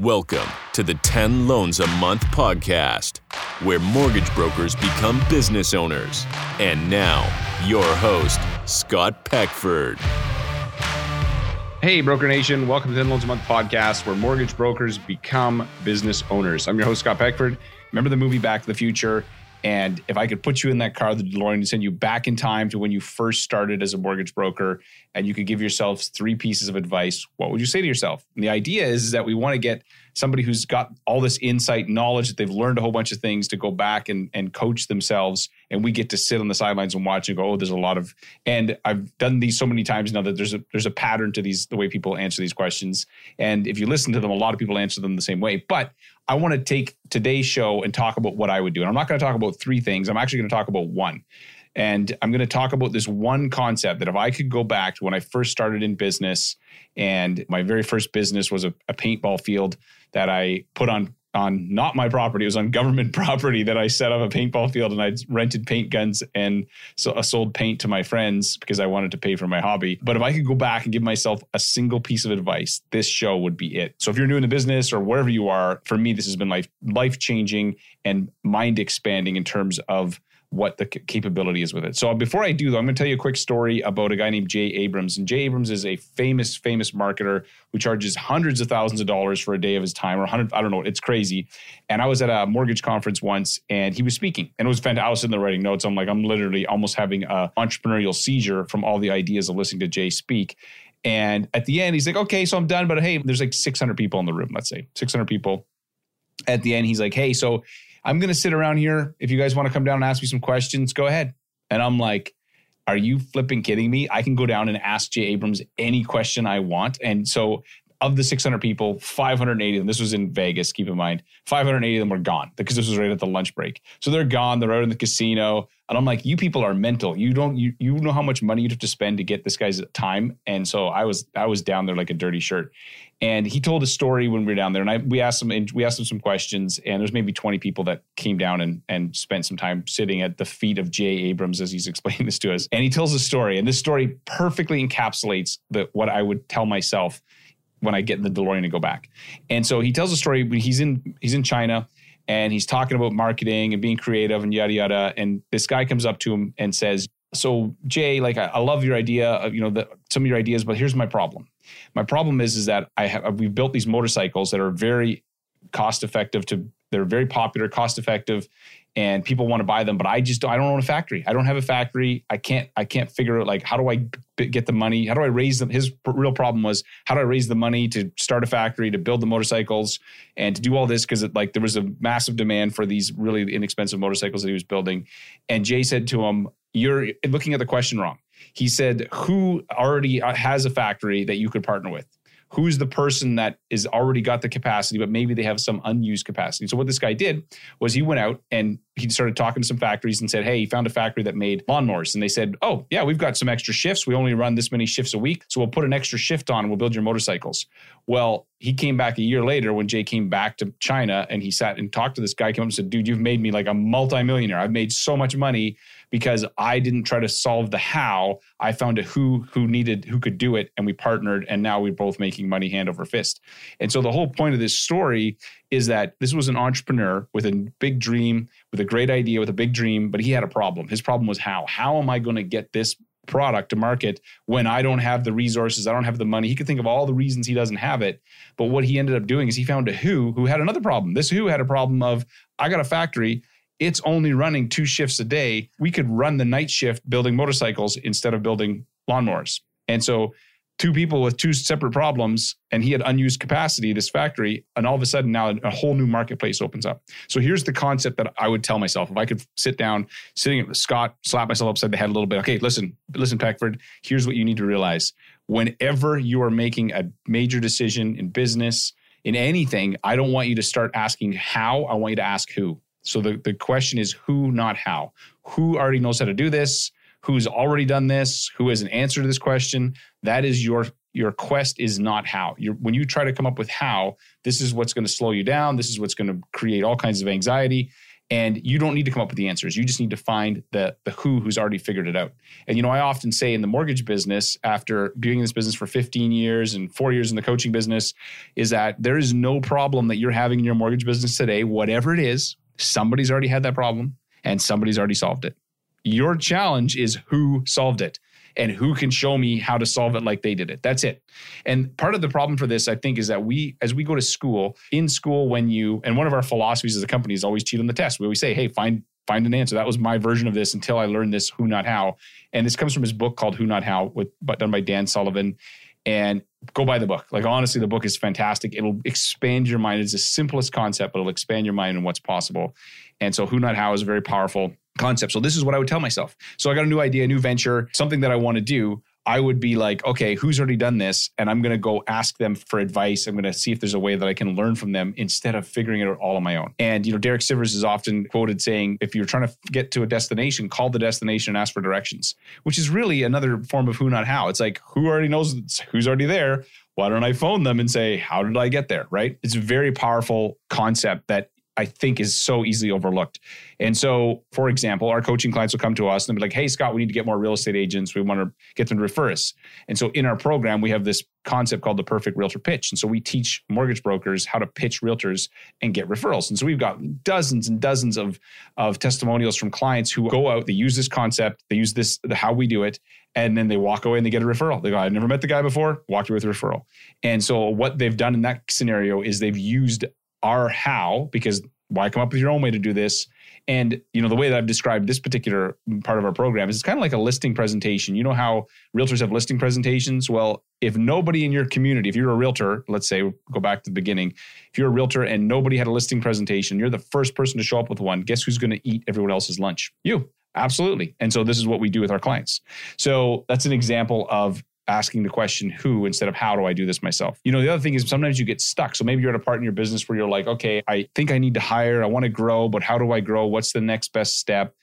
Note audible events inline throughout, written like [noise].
Welcome to the 10 Loans a Month podcast, where mortgage brokers become business owners. And now, your host, Scott Peckford. Hey, Broker Nation. Welcome to the 10 Loans a Month podcast, where mortgage brokers become business owners. I'm your host, Scott Peckford. Remember the movie Back to the Future? And if I could put you in that car, the DeLorean, and send you back in time to when you first started as a mortgage broker, and you could give yourselves three pieces of advice, what would you say to yourself? And the idea is, is that we want to get somebody who's got all this insight, knowledge that they've learned a whole bunch of things to go back and, and coach themselves. And we get to sit on the sidelines and watch and go, oh, there's a lot of, and I've done these so many times now that there's a there's a pattern to these the way people answer these questions. And if you listen to them, a lot of people answer them the same way. But I want to take today's show and talk about what I would do. And I'm not going to talk about three things. I'm actually going to talk about one. And I'm going to talk about this one concept that if I could go back to when I first started in business, and my very first business was a, a paintball field that I put on on not my property. It was on government [laughs] property that I set up a paintball field and I rented paint guns and so I sold paint to my friends because I wanted to pay for my hobby. But if I could go back and give myself a single piece of advice, this show would be it. So if you're new in the business or wherever you are, for me, this has been life life changing and mind expanding in terms of what the capability is with it. So before I do though, I'm going to tell you a quick story about a guy named Jay Abrams. And Jay Abrams is a famous, famous marketer who charges hundreds of thousands of dollars for a day of his time, or hundred, I don't know, it's crazy. And I was at a mortgage conference once, and he was speaking, and it was fantastic. I was writing notes. I'm like, I'm literally almost having a entrepreneurial seizure from all the ideas of listening to Jay speak. And at the end, he's like, okay, so I'm done. But hey, there's like 600 people in the room, let's say 600 people. At the end, he's like, hey, so I'm going to sit around here. If you guys want to come down and ask me some questions, go ahead. And I'm like, are you flipping kidding me? I can go down and ask Jay Abrams any question I want. And so of the 600 people, 580 of them, this was in Vegas, keep in mind, 580 of them were gone because this was right at the lunch break. So they're gone. They're out in the casino. And I'm like, you people are mental. You don't, you, you know how much money you'd have to spend to get this guy's time. And so I was, I was down there like a dirty shirt. And he told a story when we were down there, and I we asked him we asked him some questions, and there's maybe 20 people that came down and and spent some time sitting at the feet of Jay Abrams as he's [laughs] explaining this to us. And he tells a story, and this story perfectly encapsulates the what I would tell myself when I get in the DeLorean and go back. And so he tells a story when he's in he's in China and he's talking about marketing and being creative and yada yada. And this guy comes up to him and says, "So Jay, like I, I love your idea of you know the, some of your ideas, but here's my problem." My problem is is that I have we've built these motorcycles that are very cost effective to they're very popular, cost effective, and people want to buy them. But I just I don't own a factory. I don't have a factory. I can't I can't figure out like how do I get the money? How do I raise them? His real problem was how do I raise the money to start a factory to build the motorcycles and to do all this because like there was a massive demand for these really inexpensive motorcycles that he was building. And Jay said to him, "You're looking at the question wrong." He said, Who already uh, has a factory that you could partner with? Who's the person that is already got the capacity, but maybe they have some unused capacity? So, what this guy did was he went out and he started talking to some factories and said, Hey, he found a factory that made lawnmowers. And they said, Oh, yeah, we've got some extra shifts. We only run this many shifts a week. So, we'll put an extra shift on and we'll build your motorcycles. Well, he came back a year later when Jay came back to China and he sat and talked to this guy, came up and said, Dude, you've made me like a multimillionaire. I've made so much money because I didn't try to solve the how. I found a who who needed who could do it, and we partnered, and now we're both making money hand over fist. And so the whole point of this story is that this was an entrepreneur with a big dream, with a great idea, with a big dream, but he had a problem. His problem was how. How am I going to get this product to market when I don't have the resources, I don't have the money. He could think of all the reasons he doesn't have it. But what he ended up doing is he found a who who had another problem. This who had a problem of I got a factory it's only running two shifts a day. We could run the night shift building motorcycles instead of building lawnmowers. And so two people with two separate problems and he had unused capacity this factory and all of a sudden now a whole new marketplace opens up so here's the concept that i would tell myself if i could sit down sitting at scott slap myself upside the head a little bit okay listen listen peckford here's what you need to realize whenever you are making a major decision in business in anything i don't want you to start asking how i want you to ask who so the, the question is who, not how. Who already knows how to do this? Who's already done this? Who has an answer to this question? That is your your quest is not how. You're, when you try to come up with how, this is what's going to slow you down. This is what's going to create all kinds of anxiety. And you don't need to come up with the answers. You just need to find the the who who's already figured it out. And you know, I often say in the mortgage business, after doing this business for 15 years and four years in the coaching business, is that there is no problem that you're having in your mortgage business today, whatever it is, somebody's already had that problem and somebody's already solved it. Your challenge is who solved it and who can show me how to solve it like they did it. That's it. And part of the problem for this, I think, is that we, as we go to school, in school, when you, and one of our philosophies as a company is always cheat on the test. We always say, hey, find find an answer. That was my version of this until I learned this who not how. And this comes from his book called Who Not How, with but done by Dan Sullivan. And go buy the book. Like honestly, the book is fantastic. It'll expand your mind. It's the simplest concept, but it'll expand your mind and what's possible. And so Who Not How is a very powerful concept. So this is what I would tell myself. So I got a new idea, a new venture, something that I want to do. I would be like, okay, who's already done this? And I'm going to go ask them for advice. I'm going to see if there's a way that I can learn from them instead of figuring it out all on my own. And, you know, Derek Sivers is often quoted saying, if you're trying to get to a destination, call the destination and ask for directions, which is really another form of who, not how. It's like, who already knows who's already there? Why don't I phone them and say, how did I get there? Right? It's a very powerful concept that I think is so easily overlooked. And so, for example, our coaching clients will come to us and be like, hey, Scott, we need to get more real estate agents. We want to get them to refer us. And so, in our program, we have this concept called the perfect realtor pitch. And so, we teach mortgage brokers how to pitch realtors and get referrals. And so, we've got dozens and dozens of, of testimonials from clients who go out, they use this concept, they use this, the, how we do it, and then they walk away and they get a referral. They go, I never met the guy before, walked away with a referral. And so, what they've done in that scenario is they've used our how because why come up with your own way to do this? And you know the way that i've described this particular part of our program is it's kind of like a listing presentation. You know how realtors have listing presentations? Well if nobody in your community if you're a realtor let's say go back to the beginning if you're a realtor and nobody had a listing presentation you're the first person to show up with one guess who's going to eat everyone else's lunch? You. Absolutely. And so this is what we do with our clients. So that's an example of asking the question who instead of how do I do this myself. You know, the other thing is sometimes you get stuck. So maybe you're at a part in your business where you're like, okay, I think I need to hire, I want to grow, but how do I grow? What's the next best step?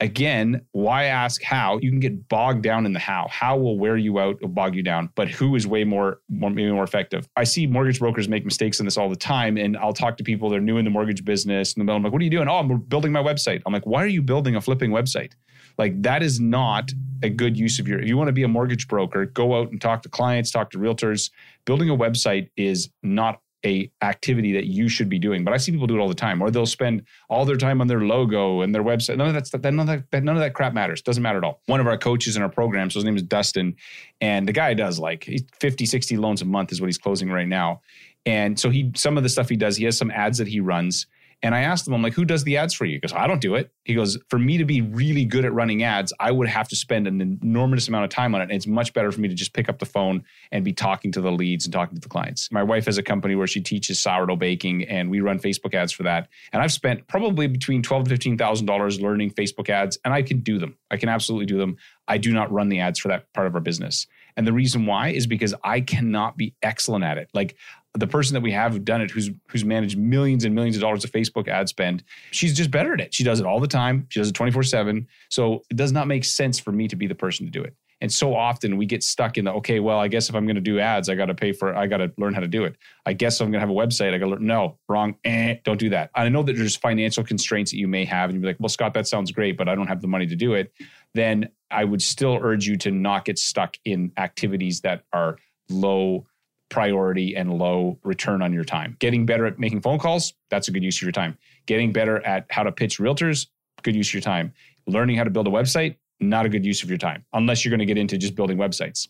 Again, why ask how? You can get bogged down in the how. How will wear you out, will bog you down, but who is way more, more maybe more effective. I see mortgage brokers make mistakes in this all the time. And I'll talk to people that are new in the mortgage business. And I'm like, what are you doing? Oh, I'm building my website. I'm like, why are you building a flipping website? Like that is not a good use of your. If you want to be a mortgage broker, go out and talk to clients, talk to realtors. Building a website is not a activity that you should be doing. But I see people do it all the time, or they'll spend all their time on their logo and their website. None of that, none of that, none of that crap matters. Doesn't matter at all. One of our coaches in our program, so his name is Dustin, and the guy does like 50, 60 loans a month is what he's closing right now. And so he, some of the stuff he does, he has some ads that he runs and I asked him, I'm like, who does the ads for you? He goes, I don't do it. He goes, for me to be really good at running ads, I would have to spend an enormous amount of time on it. And it's much better for me to just pick up the phone and be talking to the leads and talking to the clients. My wife has a company where she teaches sourdough baking and we run Facebook ads for that. And I've spent probably between twelve to fifteen thousand dollars learning Facebook ads, and I can do them. I can absolutely do them. I do not run the ads for that part of our business. And the reason why is because I cannot be excellent at it. Like the person that we have done it, who's who's managed millions and millions of dollars of Facebook ad spend, she's just better at it. She does it all the time. She does it 24-7. So it does not make sense for me to be the person to do it. And so often we get stuck in the okay, well, I guess if I'm going to do ads, I got to pay for I got to learn how to do it. I guess I'm going to have a website. I got to learn. No, wrong. Eh, don't do that. I know that there's financial constraints that you may have, and you're like, well, Scott, that sounds great, but I don't have the money to do it. Then I would still urge you to not get stuck in activities that are low priority and low return on your time. Getting better at making phone calls, that's a good use of your time. Getting better at how to pitch realtors, good use of your time. Learning how to build a website, not a good use of your time, unless you're going to get into just building websites.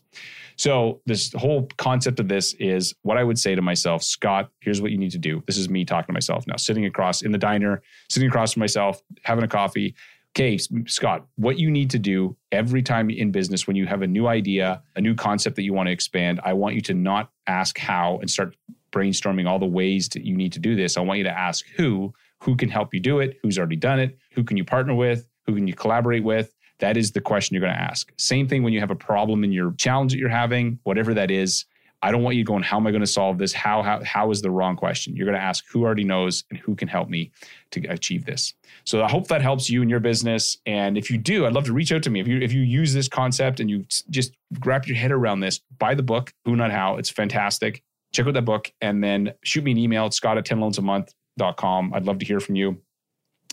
So, this whole concept of this is what I would say to myself, Scott, here's what you need to do. This is me talking to myself now, sitting across in the diner, sitting across from myself, having a coffee okay, Scott, what you need to do every time in business when you have a new idea, a new concept that you want to expand, I want you to not ask how and start brainstorming all the ways that you need to do this. I want you to ask who, who can help you do it, who's already done it, who can you partner with, who can you collaborate with. That is the question you're going to ask. Same thing when you have a problem in your challenge that you're having, whatever that is. I don't want you going, how am I going to solve this? How, how, how is the wrong question? You're going to ask who already knows and who can help me to achieve this. So I hope that helps you in your business. And if you do, I'd love to reach out to me. If you, if you use this concept and you just wrap your head around this, buy the book, Who Not How. It's fantastic. Check out that book and then shoot me an email at scott at 10loansamonth.com. I'd love to hear from you.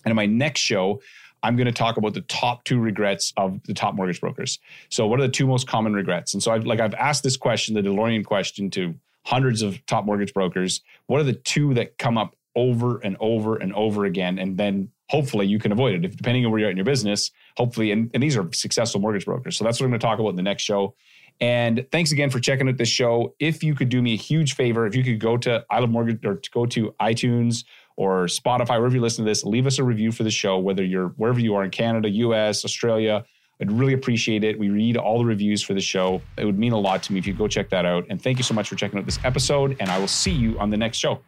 And in my next show, I'm going to talk about the top two regrets of the top mortgage brokers. So, what are the two most common regrets? And so, I've like I've asked this question, the DeLorean question, to hundreds of top mortgage brokers. What are the two that come up over and over and over again? And then hopefully you can avoid it. If depending on where you're at in your business, hopefully, and, and these are successful mortgage brokers. So that's what I'm going to talk about in the next show. And thanks again for checking out this show. If you could do me a huge favor, if you could go to I Love Mortgage or go to iTunes or Spotify, wherever you listen to this, leave us a review for the show, whether you're wherever you are in Canada, US, Australia. I'd really appreciate it. We read all the reviews for the show. It would mean a lot to me if you go check that out. And thank you so much for checking out this episode. And I will see you on the next show.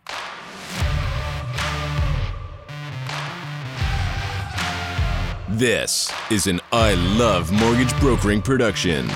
This is an I Love Mortgage Brokering production.